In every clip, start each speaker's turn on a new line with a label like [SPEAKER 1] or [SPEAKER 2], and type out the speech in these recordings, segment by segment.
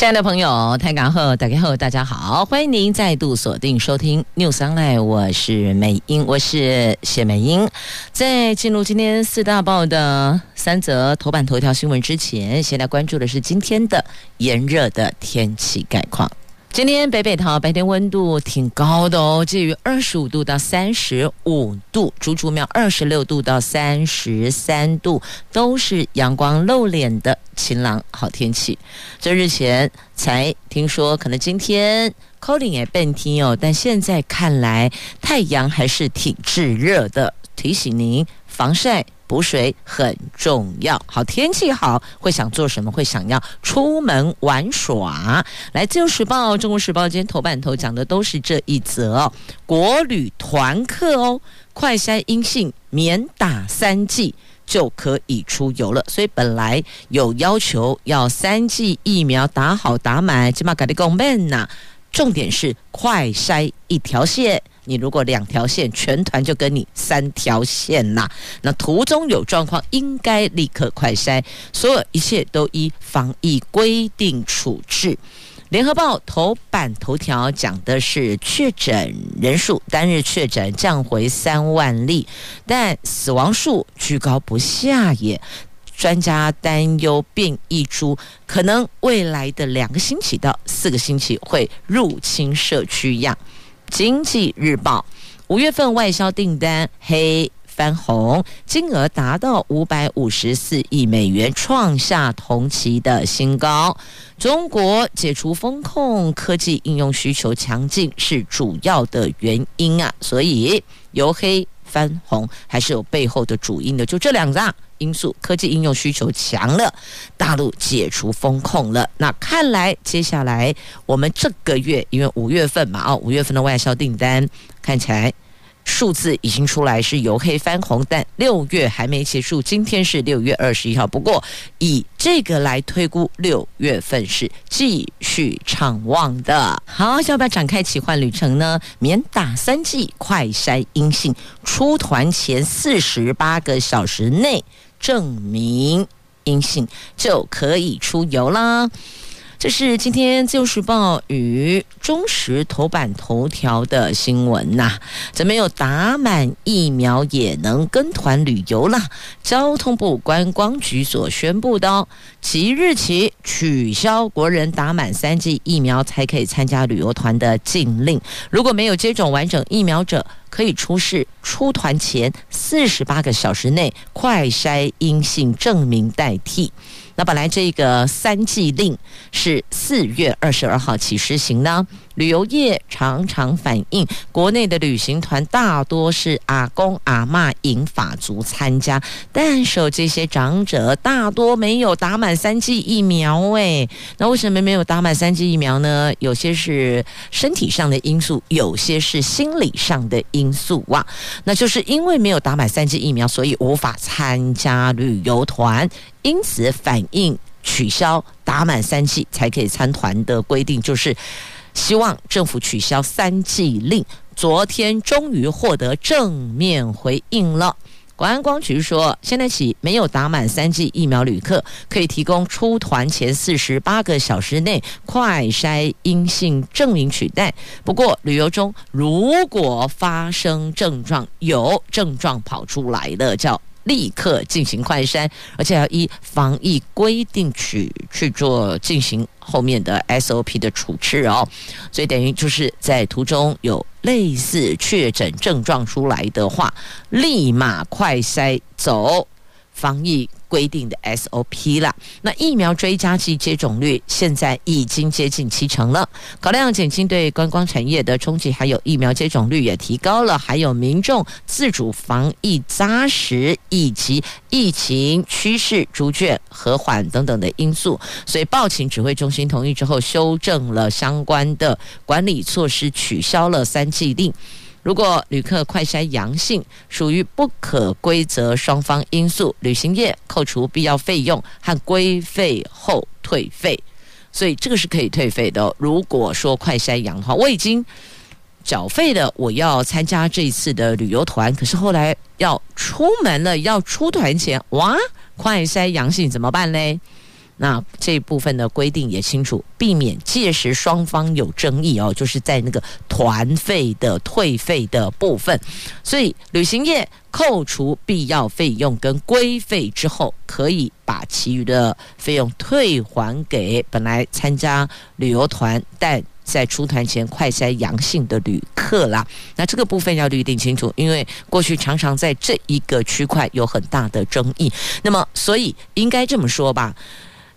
[SPEAKER 1] 亲爱的朋友，台港后大家好，大家好，欢迎您再度锁定收听 News Online，我是美英，我是谢美英。在进入今天四大报的三则头版头条新闻之前，先来关注的是今天的炎热的天气概况。今天北北桃白天温度挺高的哦，介于二十五度到三十五度，竹竹苗二十六度到三十三度，都是阳光露脸的晴朗好天气。这日前才听说，可能今天可能也变天哦，但现在看来太阳还是挺炙热的，提醒您防晒。补水很重要，好天气好，会想做什么？会想要出门玩耍。来，《自由时报》《中国时报》今天头版头讲的都是这一则哦。国旅团客哦，快筛阴性，免打三剂就可以出游了。所以本来有要求要三剂疫苗打好打满，起码搞得够慢呐。重点是快筛一条线。你如果两条线，全团就跟你三条线呐。那途中有状况，应该立刻快筛，所有一切都依防疫规定处置。联合报头版头条讲的是确诊人数单日确诊降回三万例，但死亡数居高不下也。专家担忧变异株可能未来的两个星期到四个星期会入侵社区样。经济日报五月份外销订单黑翻红，金额达到五百五十四亿美元，创下同期的新高。中国解除风控，科技应用需求强劲是主要的原因啊，所以由黑翻红还是有背后的主因的，就这两个因素，科技应用需求强了，大陆解除封控了。那看来接下来我们这个月，因为五月份嘛，啊，五月份的外销订单看起来。数字已经出来，是由黑翻红，但六月还没结束。今天是六月二十一号，不过以这个来推估，六月份是继续畅旺的。好，要不要展开奇幻旅程呢？免打三剂，快筛阴性，出团前四十八个小时内证明阴性就可以出游啦。这是今天《自由时报》与中时头版头条的新闻呐、怎么有打满疫苗也能跟团旅游了？交通部观光局所宣布的哦，即日起取消国人打满三剂疫苗才可以参加旅游团的禁令，如果没有接种完整疫苗者，可以出示出团前四十八个小时内快筛阴性证明代替。那本来这个三季令是四月二十二号起施行呢。旅游业常常反映，国内的旅行团大多是阿公阿嬷银发族参加，但是这些长者大多没有打满三剂疫苗。诶，那为什么没有打满三剂疫苗呢？有些是身体上的因素，有些是心理上的因素啊。那就是因为没有打满三剂疫苗，所以无法参加旅游团，因此反映取消打满三剂才可以参团的规定，就是。希望政府取消三剂令，昨天终于获得正面回应了。观光局说，现在起没有打满三剂疫苗旅客可以提供出团前四十八个小时内快筛阴性证明取代。不过，旅游中如果发生症状，有症状跑出来的叫。立刻进行快筛，而且要依防疫规定去去做进行后面的 SOP 的处置哦。所以等于就是在途中有类似确诊症状出来的话，立马快筛走防疫。规定的 SOP 了。那疫苗追加剂接种率现在已经接近七成了。考量减轻对观光产业的冲击，还有疫苗接种率也提高了，还有民众自主防疫扎实，以及疫情趋势逐渐和缓等等的因素，所以报请指挥中心同意之后，修正了相关的管理措施，取消了三剂令。如果旅客快筛阳性，属于不可归责双方因素，旅行业扣除必要费用和规费后退费，所以这个是可以退费的。如果说快筛阳的话，我已经缴费了，我要参加这一次的旅游团，可是后来要出门了，要出团前，哇，快筛阳性怎么办嘞？那这部分的规定也清楚，避免届时双方有争议哦，就是在那个团费的退费的部分。所以旅行业扣除必要费用跟规费之后，可以把其余的费用退还给本来参加旅游团但在出团前快筛阳性的旅客啦。那这个部分要律定清楚，因为过去常常在这一个区块有很大的争议。那么，所以应该这么说吧。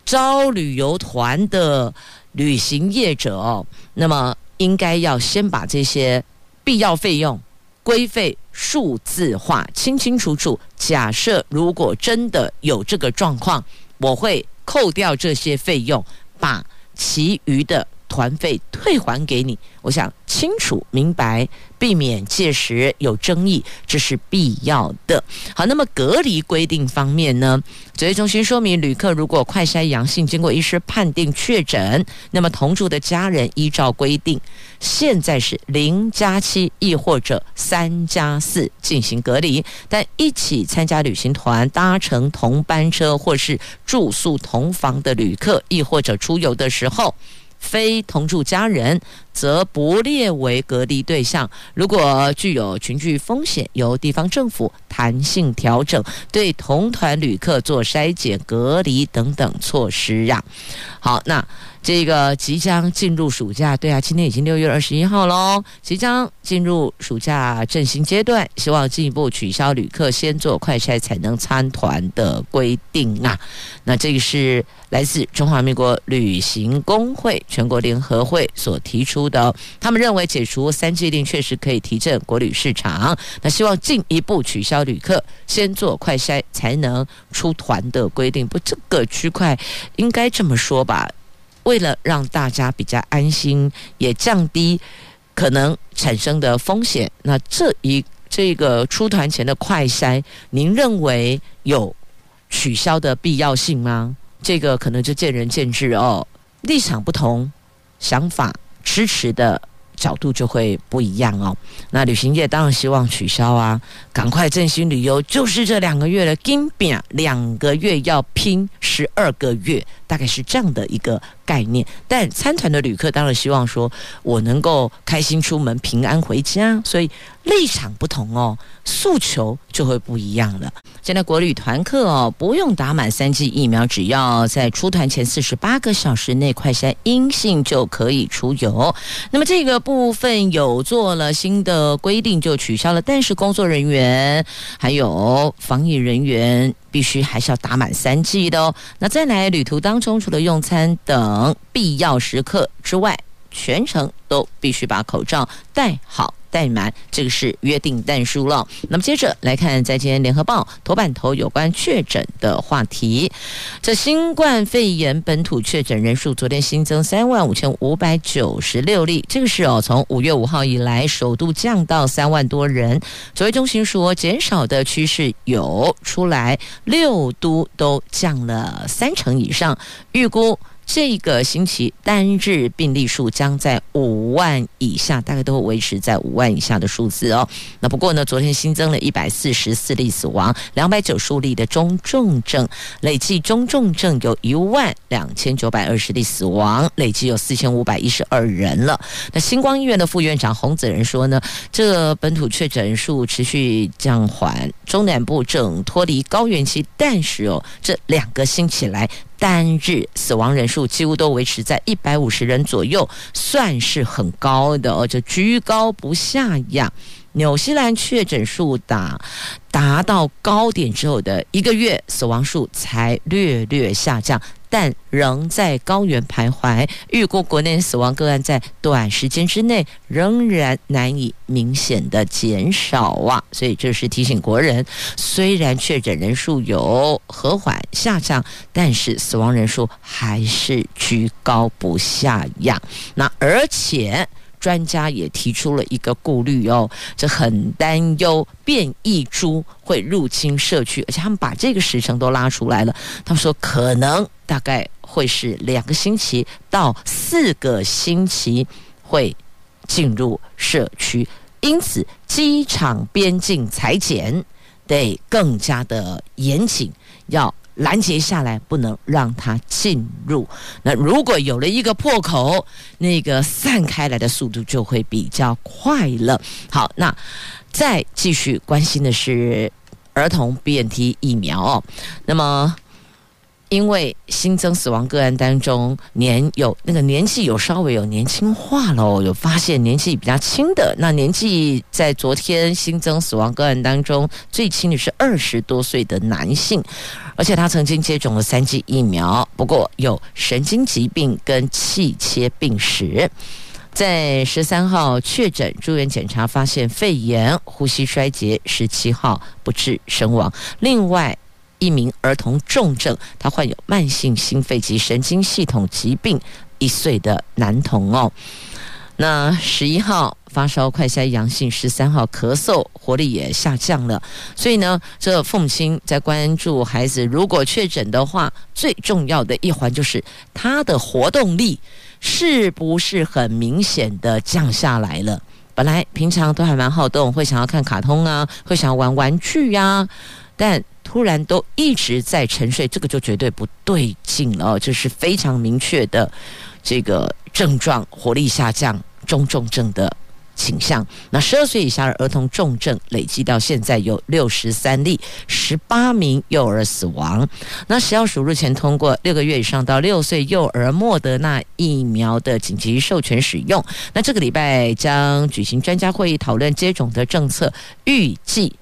[SPEAKER 1] 招旅游团的旅行业者哦，那么应该要先把这些必要费用、规费数字化，清清楚楚。假设如果真的有这个状况，我会扣掉这些费用，把其余的。团费退还给你，我想清楚明白，避免届时有争议，这是必要的。好，那么隔离规定方面呢？指挥中心说明，旅客如果快筛阳性，经过医师判定确诊，那么同住的家人依照规定，现在是零加七，亦或者三加四进行隔离。但一起参加旅行团、搭乘同班车或是住宿同房的旅客，亦或者出游的时候。非同住家人则不列为隔离对象。如果具有群聚风险，由地方政府弹性调整对同团旅客做筛检、隔离等等措施呀。好，那。这个即将进入暑假，对啊，今天已经六月二十一号喽，即将进入暑假振兴阶段，希望进一步取消旅客先做快筛才能参团的规定啊。那这个是来自中华民国旅行工会全国联合会所提出的，他们认为解除三剂令确实可以提振国旅市场，那希望进一步取消旅客先做快筛才能出团的规定。不，这个区块应该这么说吧。为了让大家比较安心，也降低可能产生的风险，那这一这个出团前的快筛，您认为有取消的必要性吗？这个可能就见仁见智哦，立场不同，想法支持的角度就会不一样哦。那旅行业当然希望取消啊，赶快振兴旅游，就是这两个月的，金饼两个月要拼十二个月。大概是这样的一个概念，但参团的旅客当然希望说，我能够开心出门，平安回家，所以立场不同哦，诉求就会不一样了。现在国旅团客哦，不用打满三剂疫苗，只要在出团前四十八个小时内快筛阴性就可以出游。那么这个部分有做了新的规定，就取消了，但是工作人员还有防疫人员。必须还是要打满三剂的哦。那再来旅途当中，除了用餐等必要时刻之外，全程都必须把口罩戴好。怠慢，这个是约定但书了。那么接着来看，在今天联合报头版头有关确诊的话题。这新冠肺炎本土确诊人数昨天新增三万五千五百九十六例，这个是哦，从五月五号以来首度降到三万多人。指挥中心说，减少的趋势有出来，六都都降了三成以上，预估。这个星期单日病例数将在五万以下，大概都会维持在五万以下的数字哦。那不过呢，昨天新增了一百四十四例死亡，两百九十五例的中重症，累计中重症有一万两千九百二十例死亡，累计有四千五百一十二人了。那星光医院的副院长洪子仁说呢，这本土确诊数持续降缓，中南部正脱离高原期，但是哦，这两个星期来。单日死亡人数几乎都维持在一百五十人左右，算是很高的哦，就居高不下呀。纽西兰确诊数达达到高点之后的一个月，死亡数才略略下降。但仍在高原徘徊，预估国内死亡个案在短时间之内仍然难以明显的减少啊！所以这是提醒国人，虽然确诊人数有和缓下降，但是死亡人数还是居高不下呀。那而且。专家也提出了一个顾虑哦，这很担忧变异株会入侵社区，而且他们把这个时程都拉出来了。他们说可能大概会是两个星期到四个星期会进入社区，因此机场边境裁剪得更加的严谨，要。拦截下来，不能让它进入。那如果有了一个破口，那个散开来的速度就会比较快了。好，那再继续关心的是儿童 BNT 疫苗。那么。因为新增死亡个案当中，年有那个年纪有稍微有年轻化了，有发现年纪比较轻的。那年纪在昨天新增死亡个案当中最轻的是二十多岁的男性，而且他曾经接种了三剂疫苗，不过有神经疾病跟气切病史，在十三号确诊住院检查发现肺炎、呼吸衰竭，十七号不治身亡。另外。一名儿童重症，他患有慢性心肺及神经系统疾病，一岁的男童哦。那十一号发烧快筛阳性，十三号咳嗽，活力也下降了。所以呢，这父母亲在关注孩子，如果确诊的话，最重要的一环就是他的活动力是不是很明显的降下来了？本来平常都还蛮好动，会想要看卡通啊，会想要玩玩具呀、但。突然都一直在沉睡，这个就绝对不对劲了，这是非常明确的这个症状，活力下降、中重症的倾向。那十二岁以下的儿童重症累计到现在有六十三例，十八名幼儿死亡。那食药署日前通过六个月以上到六岁幼儿莫德纳疫苗的紧急授权使用。那这个礼拜将举行专家会议讨论接种的政策，预计。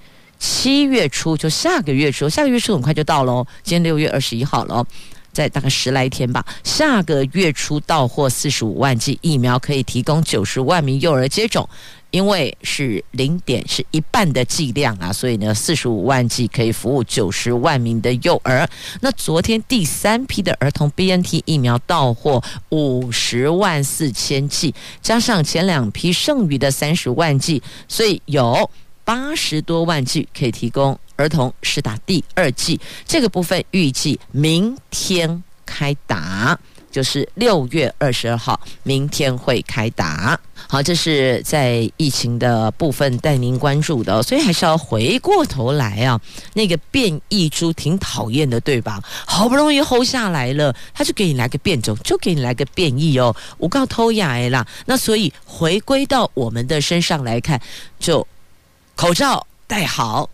[SPEAKER 1] 七月初就下个月初，下个月初很快就到喽。今天六月二十一号了，在大概十来天吧。下个月初到货四十五万剂疫苗，可以提供九十万名幼儿接种。因为是零点是一半的剂量啊，所以呢，四十五万剂可以服务九十万名的幼儿。那昨天第三批的儿童 BNT 疫苗到货五十万四千剂，加上前两批剩余的三十万剂，所以有。八十多万剂可以提供儿童施打第二剂，这个部分预计明天开打，就是六月二十二号，明天会开打。好，这是在疫情的部分带您关注的，所以还是要回过头来啊。那个变异株挺讨厌的，对吧？好不容易 hold 下来了，他就给你来个变种，就给你来个变异哦，我告偷雅啦。那所以回归到我们的身上来看，就。口罩戴好，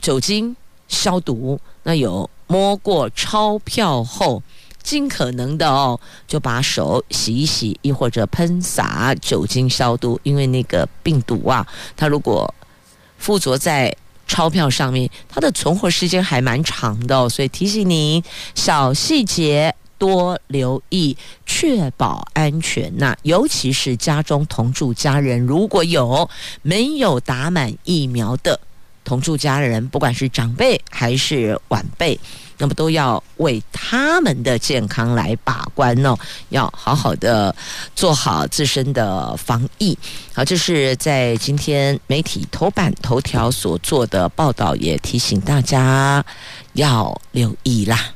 [SPEAKER 1] 酒精消毒。那有摸过钞票后，尽可能的哦，就把手洗一洗，亦或者喷洒酒精消毒。因为那个病毒啊，它如果附着在钞票上面，它的存活时间还蛮长的。所以提醒您小细节多留意，确保安全。那尤其是家中同住家人，如果有没有打满疫苗的同住家人，不管是长辈还是晚辈，那么都要为他们的健康来把关哦，要好好的做好自身的防疫。好，这是在今天媒体头版头条所做的报道，也提醒大家要留意啦。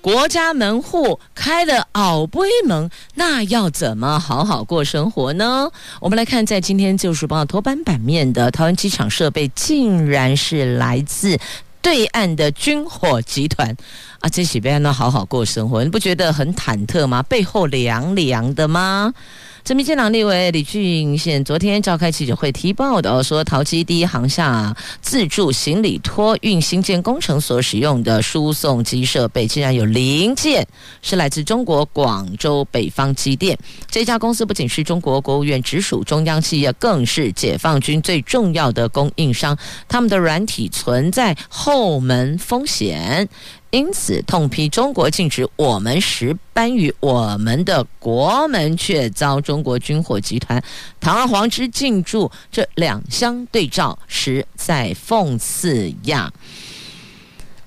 [SPEAKER 1] 国家门户开了奥杯门，那要怎么好好过生活呢？我们来看，在今天《自由时报》头版版面的桃园机场设备，竟然是来自对岸的军火集团啊！这岂不要能好好过生活？你不觉得很忐忑吗？背后凉凉的吗？这民进党立委李俊宪昨天召开记者会提报的，说桃机第一航厦自助行李托运新建工程所使用的输送机设备，竟然有零件是来自中国广州北方机电。这家公司不仅是中国国务院直属中央企业，更是解放军最重要的供应商。他们的软体存在后门风险。因此，痛批中国禁止我们石斑于，我们的国门却遭中国军火集团堂而皇之进驻，这两相对照，实在讽刺呀。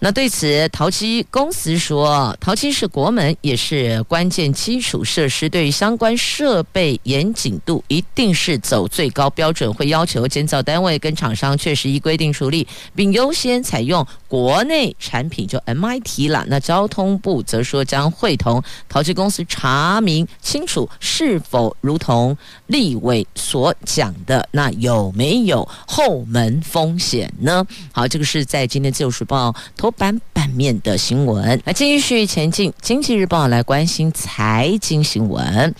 [SPEAKER 1] 那对此，陶机公司说，陶机是国门，也是关键基础设施，对于相关设备严谨度一定是走最高标准，会要求建造单位跟厂商确实依规定处理，并优先采用国内产品，就 MIT 了。那交通部则说将会同陶机公司查明清楚是否如同立委所讲的，那有没有后门风险呢？好，这个是在今天自由时报头版版面的新闻。来继续前进，经济日报来关心财经新闻。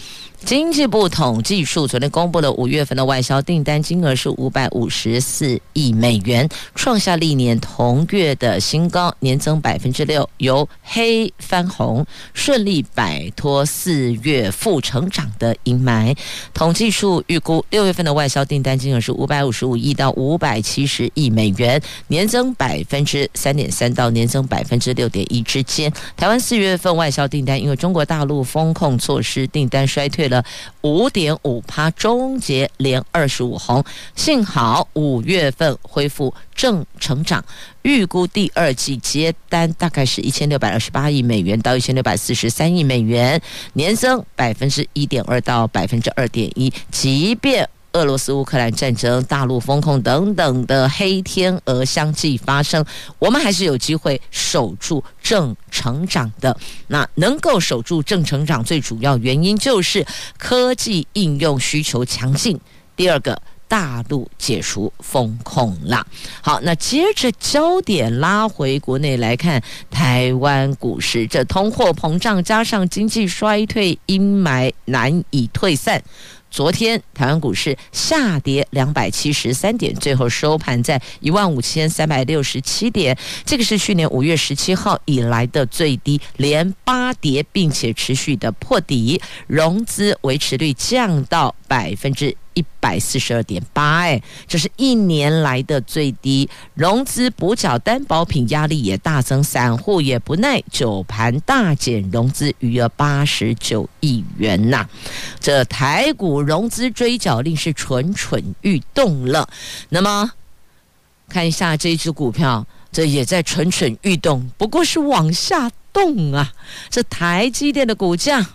[SPEAKER 1] 经济部统计处昨天公布了五月份的外销订单金额是五百五十四亿美元，创下历年同月的新高，年增百分之六，由黑翻红，顺利摆脱四月负成长的阴霾。统计处预估六月份的外销订单金额是五百五十五亿到五百七十亿美元，年增百分之三点三到年增百分之六点一之间。台湾四月份外销订单因为中国大陆风控措施，订单衰退了。的五点五趴，终结连二十五红，幸好五月份恢复正成长，预估第二季接单大概是一千六百二十八亿美元到一千六百四十三亿美元，年增百分之一点二到百分之二点一，即便。俄罗斯乌克兰战争、大陆风控等等的黑天鹅相继发生，我们还是有机会守住正成长的。那能够守住正成长，最主要原因就是科技应用需求强劲。第二个，大陆解除风控了。好，那接着焦点拉回国内来看，台湾股市这通货膨胀加上经济衰退阴霾难以退散。昨天台湾股市下跌两百七十三点，最后收盘在一万五千三百六十七点，这个是去年五月十七号以来的最低，连八跌，并且持续的破底，融资维持率降到百分之。一百四十二点八，哎，这是一年来的最低，融资补缴担保品压力也大增，散户也不耐，九盘大减融资余额八十九亿元呐、这台股融资追缴令是蠢蠢欲动了。那么看一下这只股票，这也在蠢蠢欲动，不过是往下动啊。这台积电的股价。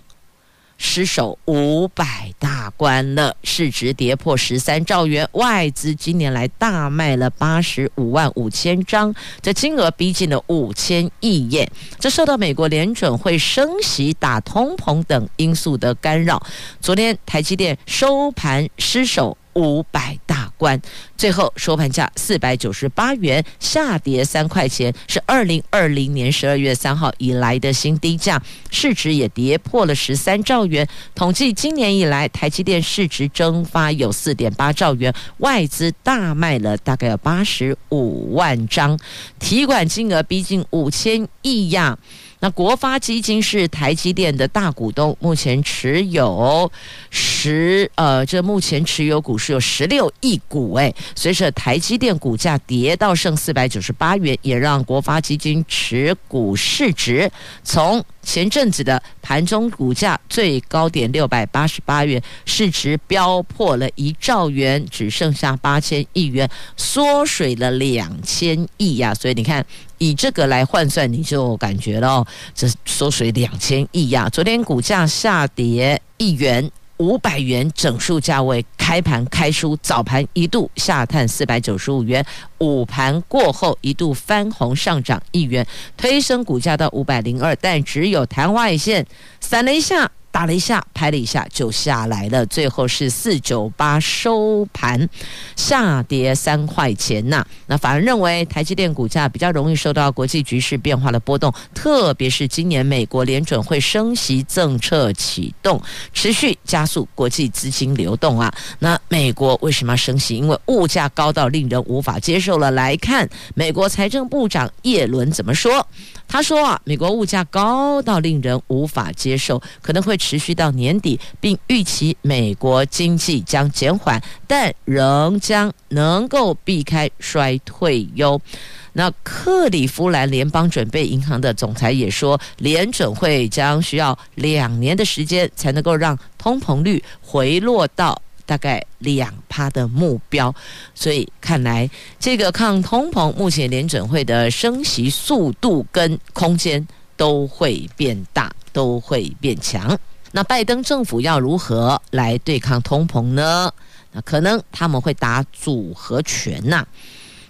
[SPEAKER 1] 失守五百大关了，市值跌破十三兆元，外资今年来大卖了八十五万五千张，这金额逼近了五千亿元。这受到美国联准会升息、打通膨等因素的干扰，昨天台积电收盘失守。五百大关，最后收盘价四百九十八元，下跌三块钱，是二零二零年十二月三号以来的新低价，市值也跌破了十三兆元。统计今年以来，台积电市值蒸发有四点八兆元，外资大卖了大概有八十五万张，提款金额逼近五千亿呀。那国发基金是台积电的大股东，目前持有十呃，这目前持有股是有十六亿股哎。随着台积电股价跌到剩四百九十八元，也让国发基金持股市值从前阵子的盘中股价最高点六百八十八元，市值飙破了一兆元，只剩下八千亿元，缩水了两千亿呀。所以你看。以这个来换算，你就感觉到这缩水两千亿呀。昨天股价下跌一元，五百元整数价位，开盘开出，早盘一度下探四百九十五元，午盘过后一度翻红上涨一元，推升股价到五百零二，但只有昙花一现，闪了一下。打了一下，拍了一下就下来了，最后是四九八收盘，下跌三块钱呐、那反而认为台积电股价比较容易受到国际局势变化的波动，特别是今年美国联准会升息政策启动，持续加速国际资金流动啊。那美国为什么要升息？因为物价高到令人无法接受了。来看美国财政部长耶伦怎么说。他说啊，美国物价高到令人无法接受，可能会持续到年底，并预期美国经济将减缓，但仍将能够避开衰退哟。那克里夫兰联邦准备银行的总裁也说，联准会将需要两年的时间才能够让通膨率回落到大概两趴的目标。所以看来这个抗通膨，目前联准会的升息速度跟空间都会变大，都会变强。那拜登政府要如何来对抗通膨呢？那可能他们会打组合拳呐、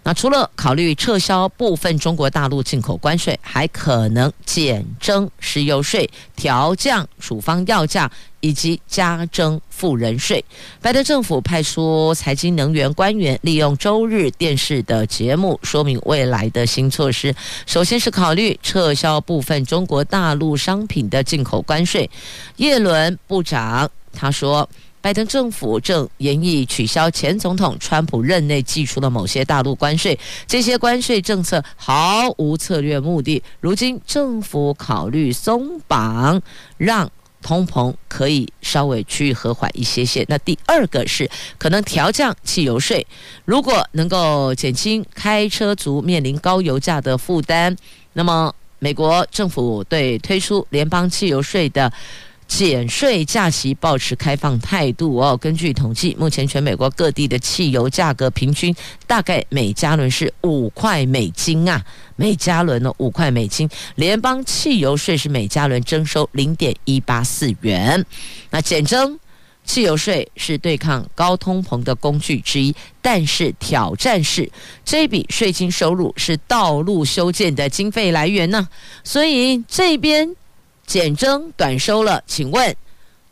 [SPEAKER 1] 那除了考虑撤销部分中国大陆进口关税，还可能减征石油税、调降处方药价以及加征富人税。拜登政府派出财经能源官员，利用周日电视的节目说明未来的新措施。首先是考虑撤销部分中国大陆商品的进口关税。叶伦部长他说。拜登政府正研议取消前总统川普任内寄出的某些大陆关税，这些关税政策毫无策略目的。如今政府考虑松绑，让通膨可以稍微趋于和缓一些些。那第二个是可能调降汽油税，如果能够减轻开车族面临高油价的负担，那么美国政府对推出联邦汽油税的。减税假期保持开放态度哦。根据统计，目前全美国各地的汽油价格平均大概每加仑是五块美金啊，每加仑呢五块美金。联邦汽油税是每加仑征收零点一八四元。那减征汽油税是对抗高通膨的工具之一，但是挑战是这笔税金收入是道路修建的经费来源呢，所以这边。减征短收了，请问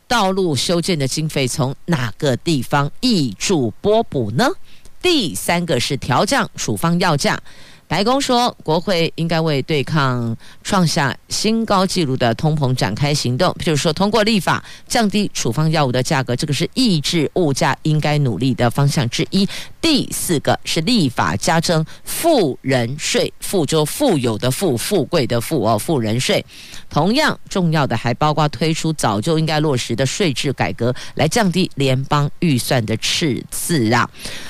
[SPEAKER 1] 道路修建的经费从哪个地方挹注拨补呢？第三个是调降处方药价。白宫说，国会应该为对抗创下新高纪录的通膨展开行动，譬如说通过立法降低处方药物的价格，这个是抑制物价应该努力的方向之一。第四个是立法加征富人税，富就富有的富，富贵的富哦，富人税。同样重要的还包括推出早就应该落实的税制改革，来降低联邦预算的赤字啊。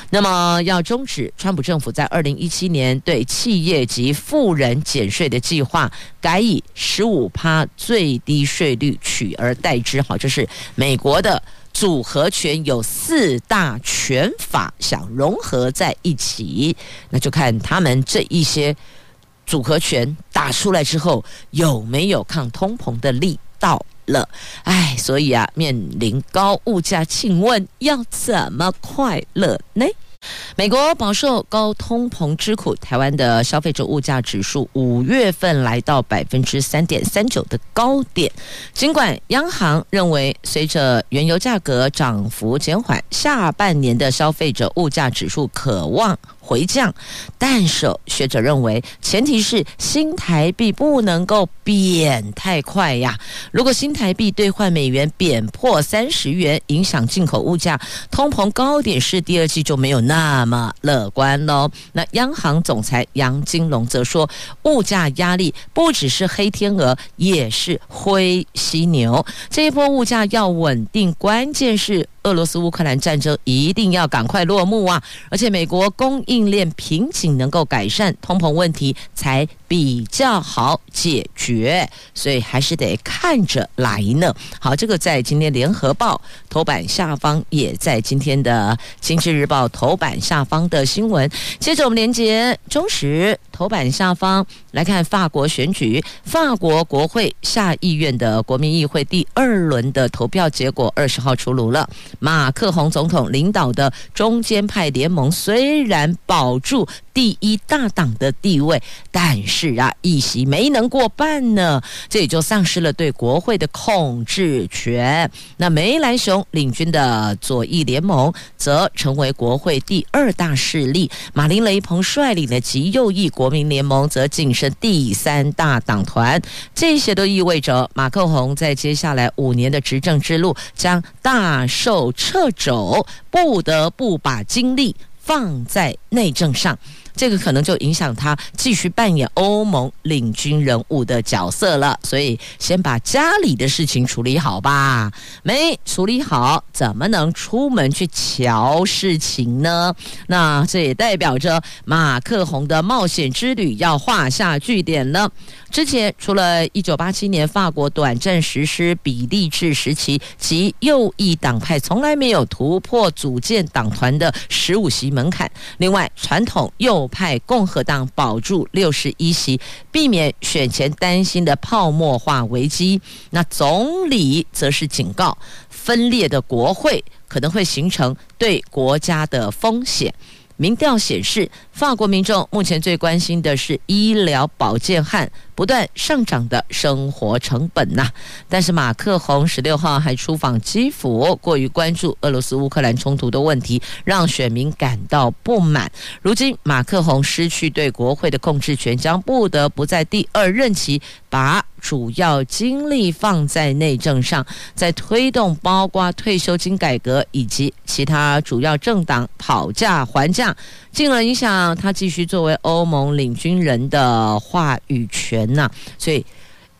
[SPEAKER 1] 那么要终止川普政府在二零一七年对企业及富人减税的计划，改以十五趴最低税率取而代之。好，这是美国的组合拳，有四大拳法想融合在一起，那就看他们这一些组合拳打出来之后有没有抗通膨的力道了。哎，所以啊，面临高物价，请问要怎么快乐呢？美国饱受高通膨之苦，台湾的消费者物价指数五月份来到百分之三点三九的高点。尽管央行认为，随着原油价格涨幅减缓，下半年的消费者物价指数可望回降，但是学者认为，前提是新台币不能够贬太快呀。如果新台币兑换美元贬破三十元，影响进口物价，通膨高点是第二季就没有那么乐观喽。那央行总裁杨金龙则说，物价压力不只是黑天鹅，也是灰犀牛。这一波物价要稳定，关键是。俄罗斯乌克兰战争一定要赶快落幕啊！而且美国供应链瓶颈能够改善，通膨问题才比较好解决，所以还是得看着来呢。好，这个在今天联合报头版下方，也在今天的经济日报头版下方的新闻。接着我们连接中时头版下方来看法国选举，法国国会下议院的国民议会第二轮的投票结果二十号出炉了。马克宏总统领导的中间派联盟虽然保住第一大党的地位，但是是啊，议席没能过半呢，这也就丧失了对国会的控制权。那梅兰雄领军的左翼联盟则成为国会第二大势力，马林雷鹏率领的极右翼国民联盟则晋升第三大党团。这些都意味着马克宏在接下来五年的执政之路将大受掣肘，不得不把精力放在内政上。这个可能就影响他继续扮演欧盟领军人物的角色了，所以先把家里的事情处理好吧。没处理好，怎么能出门去瞧事情呢？那这也代表着马克宏的冒险之旅要画下句点了。之前除了一九八七年法国短暂实施比例制时期及右翼党派从来没有突破组建党团的十五席门槛，另外传统右派共和党保住六十一席，避免选前担心的泡沫化危机。那总理则是警告，分裂的国会可能会形成对国家的风险。民调显示，法国民众目前最关心的是医疗保健和不断上涨的生活成本呐。但是马克宏十六号还出访基辅，过于关注俄罗斯乌克兰冲突的问题，让选民感到不满。如今马克宏失去对国会的控制权，将不得不在第二任期把主要精力放在内政上，在推动包括退休金改革以及其他主要政党讨价还价。进而影响他继续作为欧盟领军人的话语权呐、啊，所以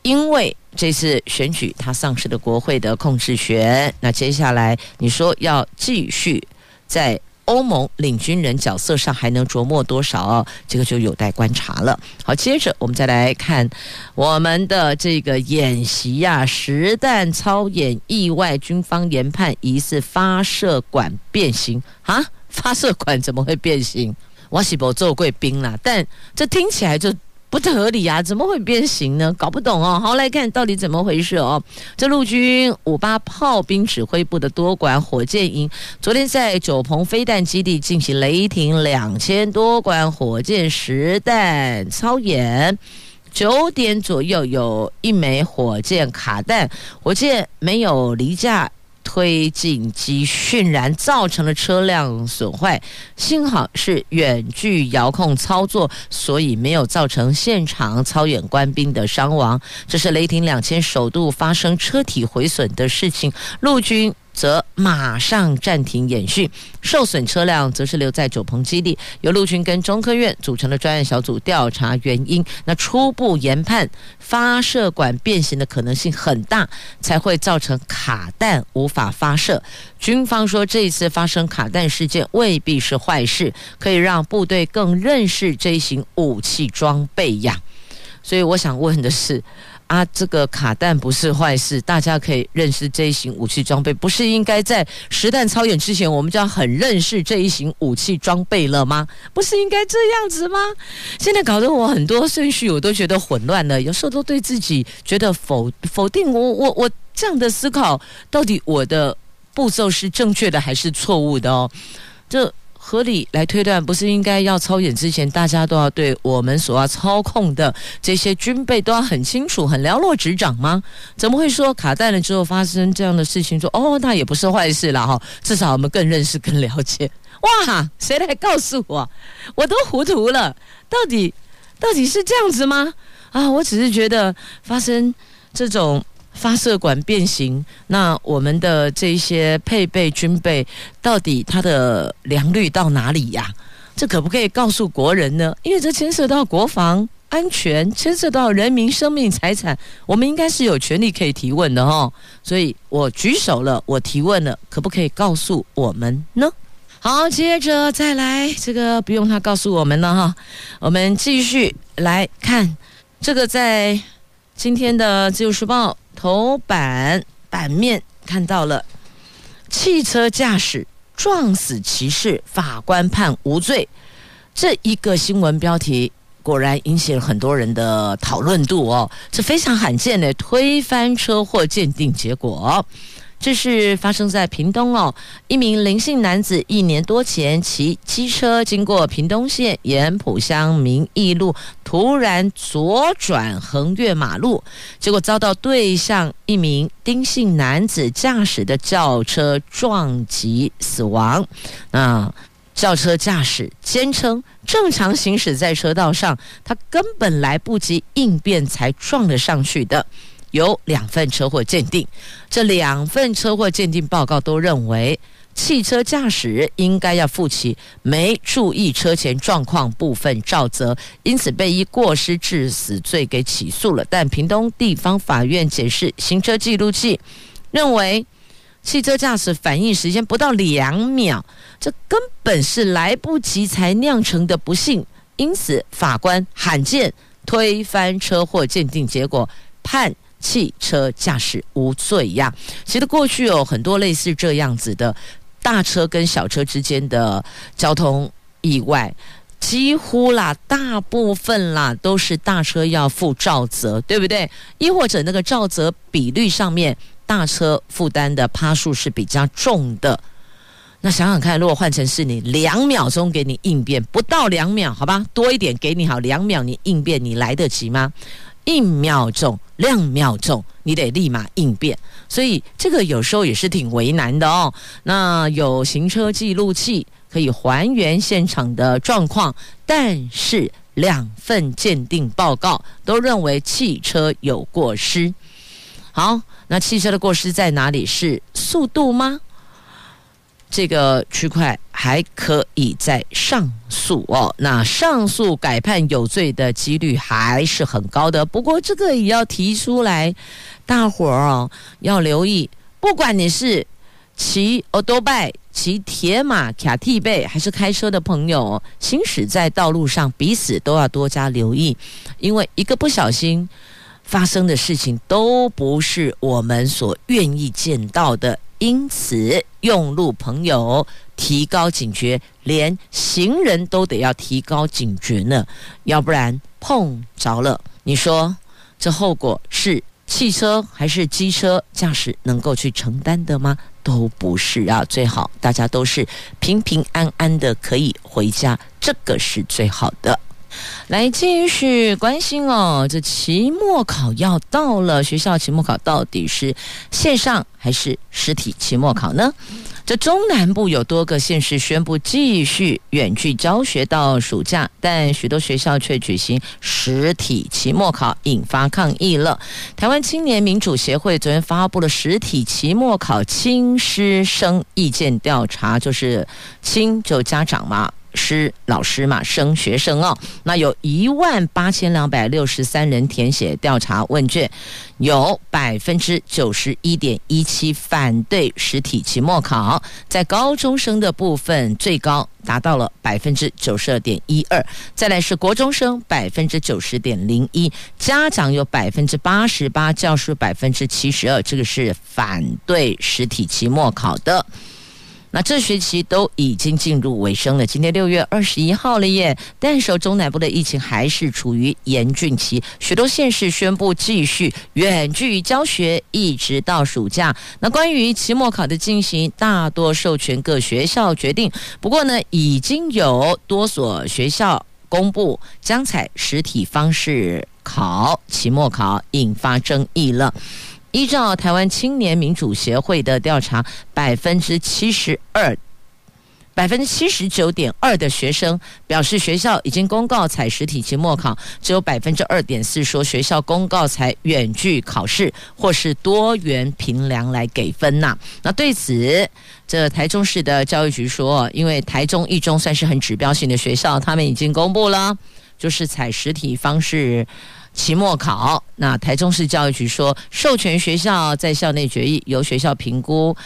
[SPEAKER 1] 因为这次选举他丧失了国会的控制权，那接下来你说要继续在欧盟领军人角色上还能琢磨多少？这个就有待观察了。好，接着我们再来看我们的这个演习呀、实弹操演意外，军方研判疑似发射管变形啊。发射管怎么会变形？我是不做贵宾啦，但这听起来就不合理啊！怎么会变形呢？搞不懂哦。好，来看到底怎么回事哦。这陆军五八炮兵指挥部的多管火箭营昨天在九鹏飞弹基地进行雷霆两千多管火箭实弹操演，九点左右有一枚火箭卡弹，火箭没有离架。推进机熏燃，造成了车辆损坏，幸好是远距遥控操作，所以没有造成现场操演官兵的伤亡。这是雷霆两千首度发生车体毁损的事情，陆军。则马上暂停演训，受损车辆则是留在九鹏基地，由陆军跟中科院组成的专案小组调查原因。那初步研判，发射管变形的可能性很大，才会造成卡弹无法发射。军方说，这一次发生卡弹事件未必是坏事，可以让部队更认识这一型武器装备呀。所以我想问的是。啊，这个卡弹不是坏事，大家可以认识这一型武器装备，不是应该在实弹操演之前，我们就要很认识这一型武器装备了吗？不是应该这样子吗？现在搞得我很多顺序我都觉得混乱了，有时候都对自己觉得否否定我我我这样的思考，到底我的步骤是正确的还是错误的哦？这。合理来推断，不是应该要操演之前，大家都要对我们所要操控的这些军备都要很清楚、很了若指掌吗？怎么会说卡弹了之后发生这样的事情？说哦，那也不是坏事了哈，至少我们更认识、更了解。哇，谁来告诉我？我都糊涂了，到底到底是这样子吗？啊，我只是觉得发生这种。发射管变形，那我们的这些配备军备到底它的良率到哪里呀？这可不可以告诉国人呢？因为这牵涉到国防安全，牵涉到人民生命财产，我们应该是有权利可以提问的哈。所以我举手了，我提问了，可不可以告诉我们呢？好，接着再来，这个不用他告诉我们了哈。我们继续来看这个，在今天的《自由时报》。头版版面看到了汽车驾驶撞死骑士，法官判无罪。这一个新闻标题果然引起了很多人的讨论度哦，是非常罕见的推翻车祸鉴定结果。这是发生在屏东哦，一名林姓男子一年多前骑机车经过屏东县盐埔乡民义路，突然左转横越马路，结果遭到对向一名丁姓男子驾驶的轿车撞击死亡。那轿车驾驶坚称正常行驶在车道上，他根本来不及应变才撞了上去的。有两份车祸鉴定，这两份车祸鉴定报告都认为汽车驾驶应该要负起没注意车前状况部分照责，因此被依过失致死罪给起诉了。但屏东地方法院解释行车记录器，认为汽车驾驶反应时间不到两秒，这根本是来不及才酿成的不幸，因此法官罕见推翻车祸鉴定结果，判。汽车驾驶无罪呀！其实过去有很多类似这样子的大车跟小车之间的交通意外，几乎啦，大部分啦都是大车要负照责，对不对？亦或者那个照责比率上面，大车负担的趴数是比较重的。那想想看，如果换成是你，两秒钟给你应变，不到两秒，好吧，多一点给你好，两秒你应变，你来得及吗？一秒钟、两秒钟，你得立马应变，所以这个有时候也是挺为难的哦。那有行车记录器可以还原现场的状况，但是两份鉴定报告都认为汽车有过失。好，那汽车的过失在哪里？是速度吗？这个区块还可以再上诉哦，那上诉改判有罪的几率还是很高的。不过这个也要提出来，大伙儿哦要留意，不管你是骑欧多拜、骑铁马、卡替贝，还是开车的朋友，行驶在道路上，彼此都要多加留意，因为一个不小心发生的事情都不是我们所愿意见到的。因此，用路朋友提高警觉，连行人都得要提高警觉呢，要不然碰着了，你说这后果是汽车还是机车驾驶能够去承担的吗？都不是啊，最好大家都是平平安安的可以回家，这个是最好的。来继续关心哦，这期末考要到了，学校期末考到底是线上还是实体期末考呢？这中南部有多个县市宣布继续远距教学到暑假，但许多学校却举行实体期末考，引发抗议了。台湾青年民主协会昨天发布了实体期末考亲师生意见调查，就是亲就家长嘛。师老师嘛，生学生哦，那有一万八千两百六十三人填写调查问卷，有百分之九十一点一七反对实体期末考，在高中生的部分最高达到了百分之九十二点一二，再来是国中生百分之九十点零一，家长有百分之八十八，教师百分之七十二，这个是反对实体期末考的。那这学期都已经进入尾声了，今天六月二十一号了耶。但是中南部的疫情还是处于严峻期，许多县市宣布继续远距教学，一直到暑假。那关于期末考的进行，大多授权各学校决定。不过呢，已经有多所学校公布将采实体方式考期末考，引发争议了。依照台湾青年民主协会的调查，百分之七十二、百分之七十九点二的学生表示学校已经公告采实体期末考，只有百分之二点四说学校公告采远距考试或是多元评量来给分呐。那对此，这台中市的教育局说，因为台中一中算是很指标性的学校，他们已经公布了，就是采实体方式。期末考，那台中市教育局说，授权学校在校内决议，由学校评估，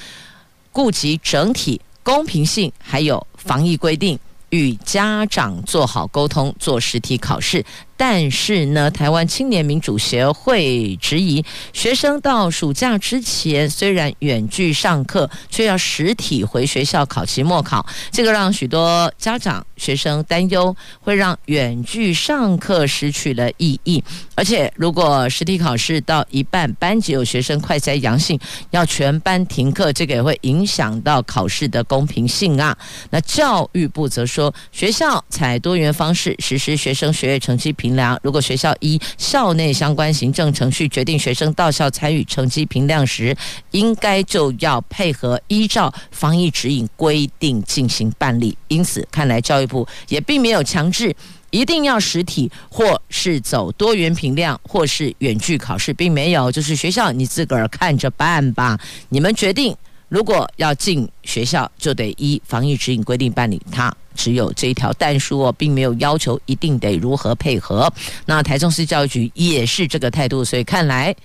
[SPEAKER 1] 顾及整体公平性，还有防疫规定，与家长做好沟通，做实体考试。但是呢，台湾青年民主协会质疑，学生到暑假之前虽然远距上课，却要实体回学校考期末考，这个让许多家长、学生担忧，会让远距上课失去了意义。而且，如果实体考试到一半，班级有学生快筛阳性，要全班停课，这个也会影响到考试的公平性啊。那教育部则说，学校采多元方式实施学生学业成绩评量。如果学校依校内相关行政程序决定学生到校参与成绩评量时，应该就要配合依照防疫指引规定进行办理。因此，看来教育部也并没有强制一定要实体，或是走多元评量，或是远距考试，并没有。就是学校你自个儿看着办吧。你们决定如果要进学校，就得依防疫指引规定办理。他只有这一条但书哦，并没有要求一定得如何配合。那台中市教育局也是这个态度，所以看来。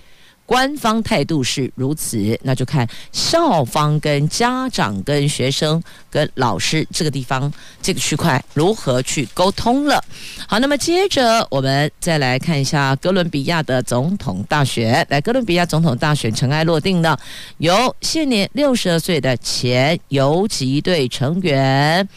[SPEAKER 1] 官方态度是如此，那就看校方跟家长、跟学生、跟老师这个地方这个区块如何去沟通了。好，那么接着我们再来看一下哥伦比亚的总统大选。来，哥伦比亚总统大选尘埃落定了，由现年六十二岁的前游击队成员。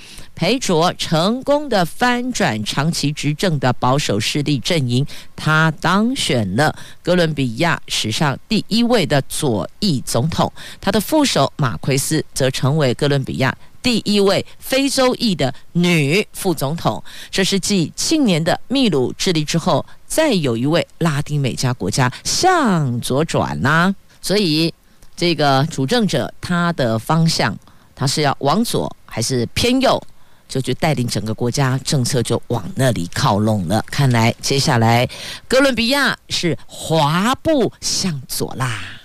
[SPEAKER 1] 裴卓成功的翻转长期执政的保守势力阵营，他当选了哥伦比亚史上第一位的左翼总统。他的副手马奎斯则成为哥伦比亚第一位非洲裔的女副总统。这是继庆年的秘鲁、智利之后，再有一位拉丁美加国家向左转啦。所以，这个主政者他的方向，他是要往左还是偏右？就去带领整个国家政策就往那里靠拢了。看来接下来哥伦比亚是滑步向左啦。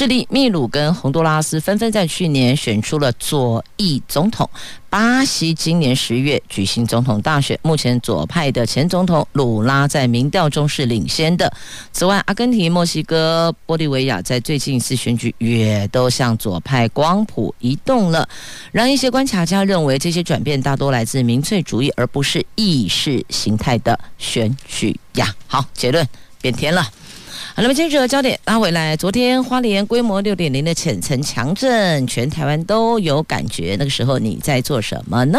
[SPEAKER 1] 智利、秘鲁跟洪都拉斯纷纷在去年选出了左翼总统。巴西今年十月举行总统大选，目前左派的前总统鲁拉在民调中是领先的。此外，阿根廷、墨西哥、玻利维亚在最近一次选举也都向左派光谱移动了，让一些观察家认为这些转变大多来自民粹主义，而不是意识形态的选举呀。好，结论变天了。好，那么接着焦点拉回来，昨天花莲规模六点零的浅层强震，全台湾都有感觉。那个时候你在做什么呢？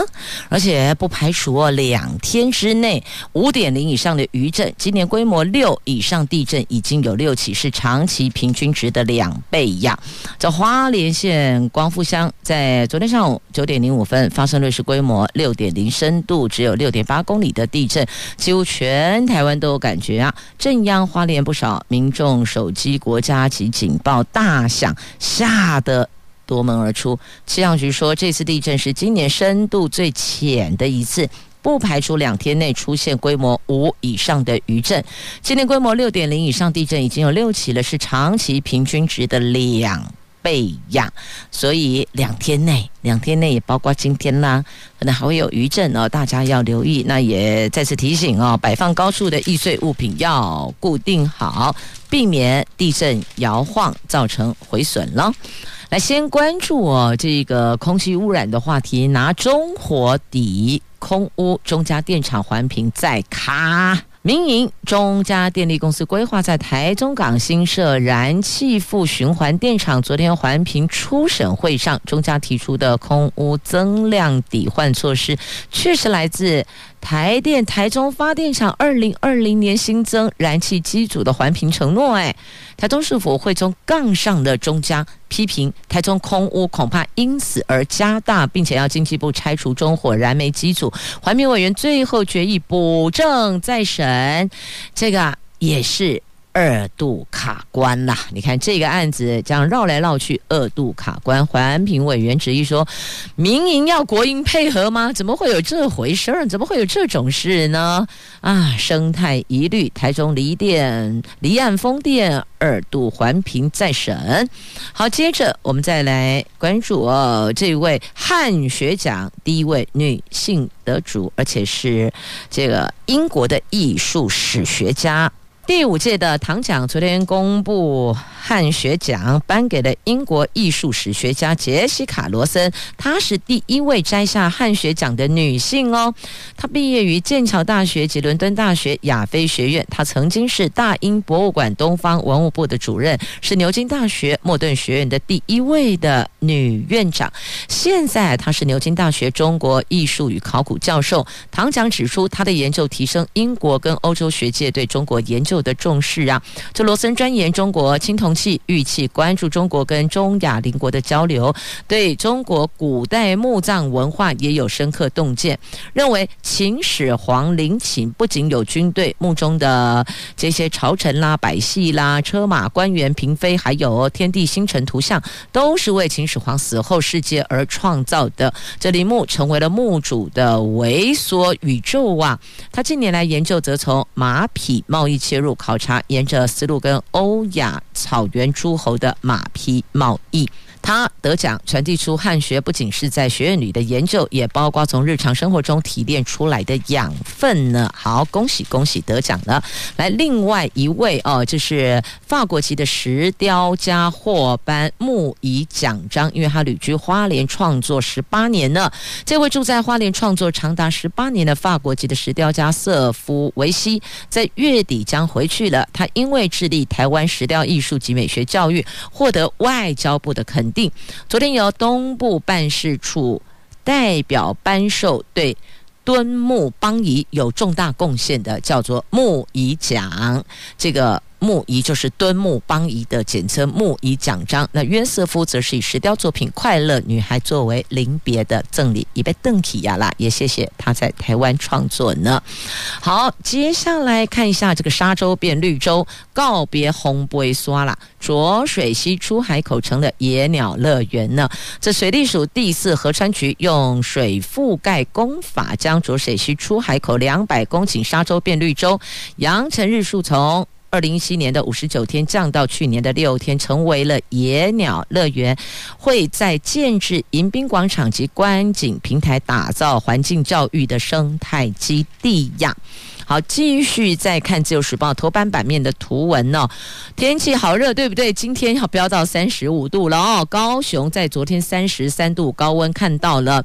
[SPEAKER 1] 而且不排除哦，两天之内五点零以上的余震。今年规模六以上地震已经有六起，是长期平均值的两倍呀。在花莲县光复乡，在昨天上午九点零五分发生瑞士规模六点零，深度只有六点八公里的地震，几乎全台湾都有感觉啊，震央花莲不少民。众手机国家级警报大响，吓得夺门而出。气象局说，这次地震是今年深度最浅的一次，不排除两天内出现规模五以上的余震。今年规模六点零以上地震已经有六起了，是长期平均值的两倍呀，所以两天内，两天内也包括今天啦，可能还会有余震哦，大家要留意。那也再次提醒哦，摆放高处的易碎物品要固定好，避免地震摇晃造成毁损了。来，先关注哦这个空气污染的话题，拿中火抵空污，中加电厂环评再卡。民营中嘉电力公司规划在台中港新设燃气副循环电厂，昨天环评初审会上，中嘉提出的空污增量抵换措施，确实来自。台电台中发电厂二零二零年新增燃气机组的环评承诺，哎，台中市府会从杠上的中将批评台中空屋恐怕因此而加大，并且要进一步拆除中火燃煤机组。环评委员最后决议补正再审，这个也是。二度卡关啦！你看这个案子这样绕来绕去，二度卡关。环评委员质疑说：“民营要国营配合吗？怎么会有这回事儿？怎么会有这种事呢？”啊，生态疑虑，台中离电离岸风电二度环评再审。好，接着我们再来关注哦，这位汉学奖第一位女性得主，而且是这个英国的艺术史学家。第五届的唐奖昨天公布，汉学奖颁给了英国艺术史学家杰西卡·罗森，她是第一位摘下汉学奖的女性哦。她毕业于剑桥大学及伦敦大学亚非学院，她曾经是大英博物馆东方文物部的主任，是牛津大学莫顿学院的第一位的女院长。现在她是牛津大学中国艺术与考古教授。唐奖指出，她的研究提升英国跟欧洲学界对中国研究的重视啊，这罗森钻研中国青铜器、玉器，关注中国跟中亚邻国的交流，对中国古代墓葬文化也有深刻洞见。认为秦始皇陵寝不仅有军队，墓中的这些朝臣啦、百戏啦、车马官员、嫔妃，还有天地星辰图像，都是为秦始皇死后世界而创造的。这陵墓成为了墓主的为所宇宙啊！他近年来研究则从马匹贸易切入。考察沿着丝路跟欧亚草原诸侯的马匹贸易，他得奖传递出汉学不仅是在学院里的研究，也包括从日常生活中提炼出来的养分呢。好，恭喜恭喜得奖了！来，另外一位哦，就是法国籍的石雕家获颁木椅奖章，因为他旅居花莲创作十八年了。这位住在花莲创作长达十八年的法国籍的石雕家瑟夫维西，在月底将回去了。他因为致力台湾石雕艺术及美学教育，获得外交部的肯定。昨天由东部办事处代表颁授对敦木邦谊有重大贡献的，叫做木仪奖。这个。木仪就是敦睦邦仪的简称，木仪奖章。那约瑟夫则是以石雕作品《快乐女孩》作为临别的赠礼，已被邓起亚啦。也谢谢他在台湾创作呢。好，接下来看一下这个沙洲变绿洲，告别红杯刷啦。浊水溪出海口成了野鸟乐园呢。这水利署第四河川局用水覆盖工法，将浊水溪出海口两百公顷沙洲变绿洲，阳澄日数从。二零一七年的五十九天降到去年的六天，成为了野鸟乐园，会在建置迎宾广场及观景平台，打造环境教育的生态基地呀。好，继续再看《自由时报》头版版面的图文哦，天气好热，对不对？今天要飙到三十五度了哦。高雄在昨天三十三度高温，看到了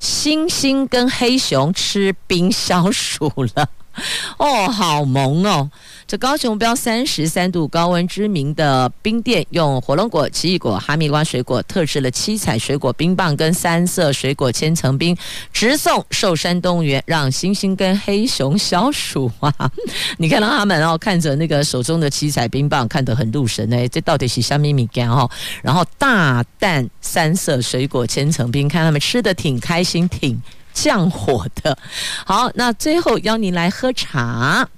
[SPEAKER 1] 猩猩跟黑熊吃冰消暑了。哦，好萌哦！这高雄标三十三度高温知名的冰店，用火龙果、奇异果、哈密瓜水果特制了七彩水果冰棒跟三色水果千层冰，直送寿山动物园，让猩猩跟黑熊消暑啊！你看到他们哦，看着那个手中的七彩冰棒，看得很入神呢。这到底是虾米米干哦？然后大蛋三色水果千层冰，看他们吃的挺开心，挺。降火的，好，那最后邀您来喝茶。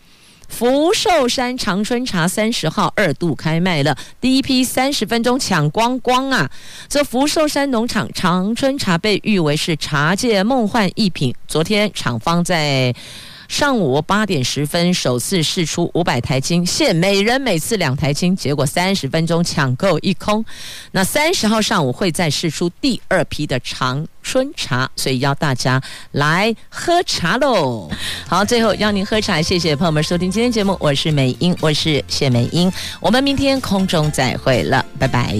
[SPEAKER 1] 福寿山长春茶三十号二度开卖了，第一批三十分钟抢光光啊！这福寿山农场长春茶被誉为是茶界梦幻一品，昨天厂方在。上午八点十分首次试出五百台斤，限每人每次两台斤，结果三十分钟抢购一空。那三十号上午会再试出第二批的长春茶，所以邀大家来喝茶喽。好，最后邀您喝茶，谢谢朋友们收听今天节目，我是美英，我是谢美英，我们明天空中再会了，拜拜。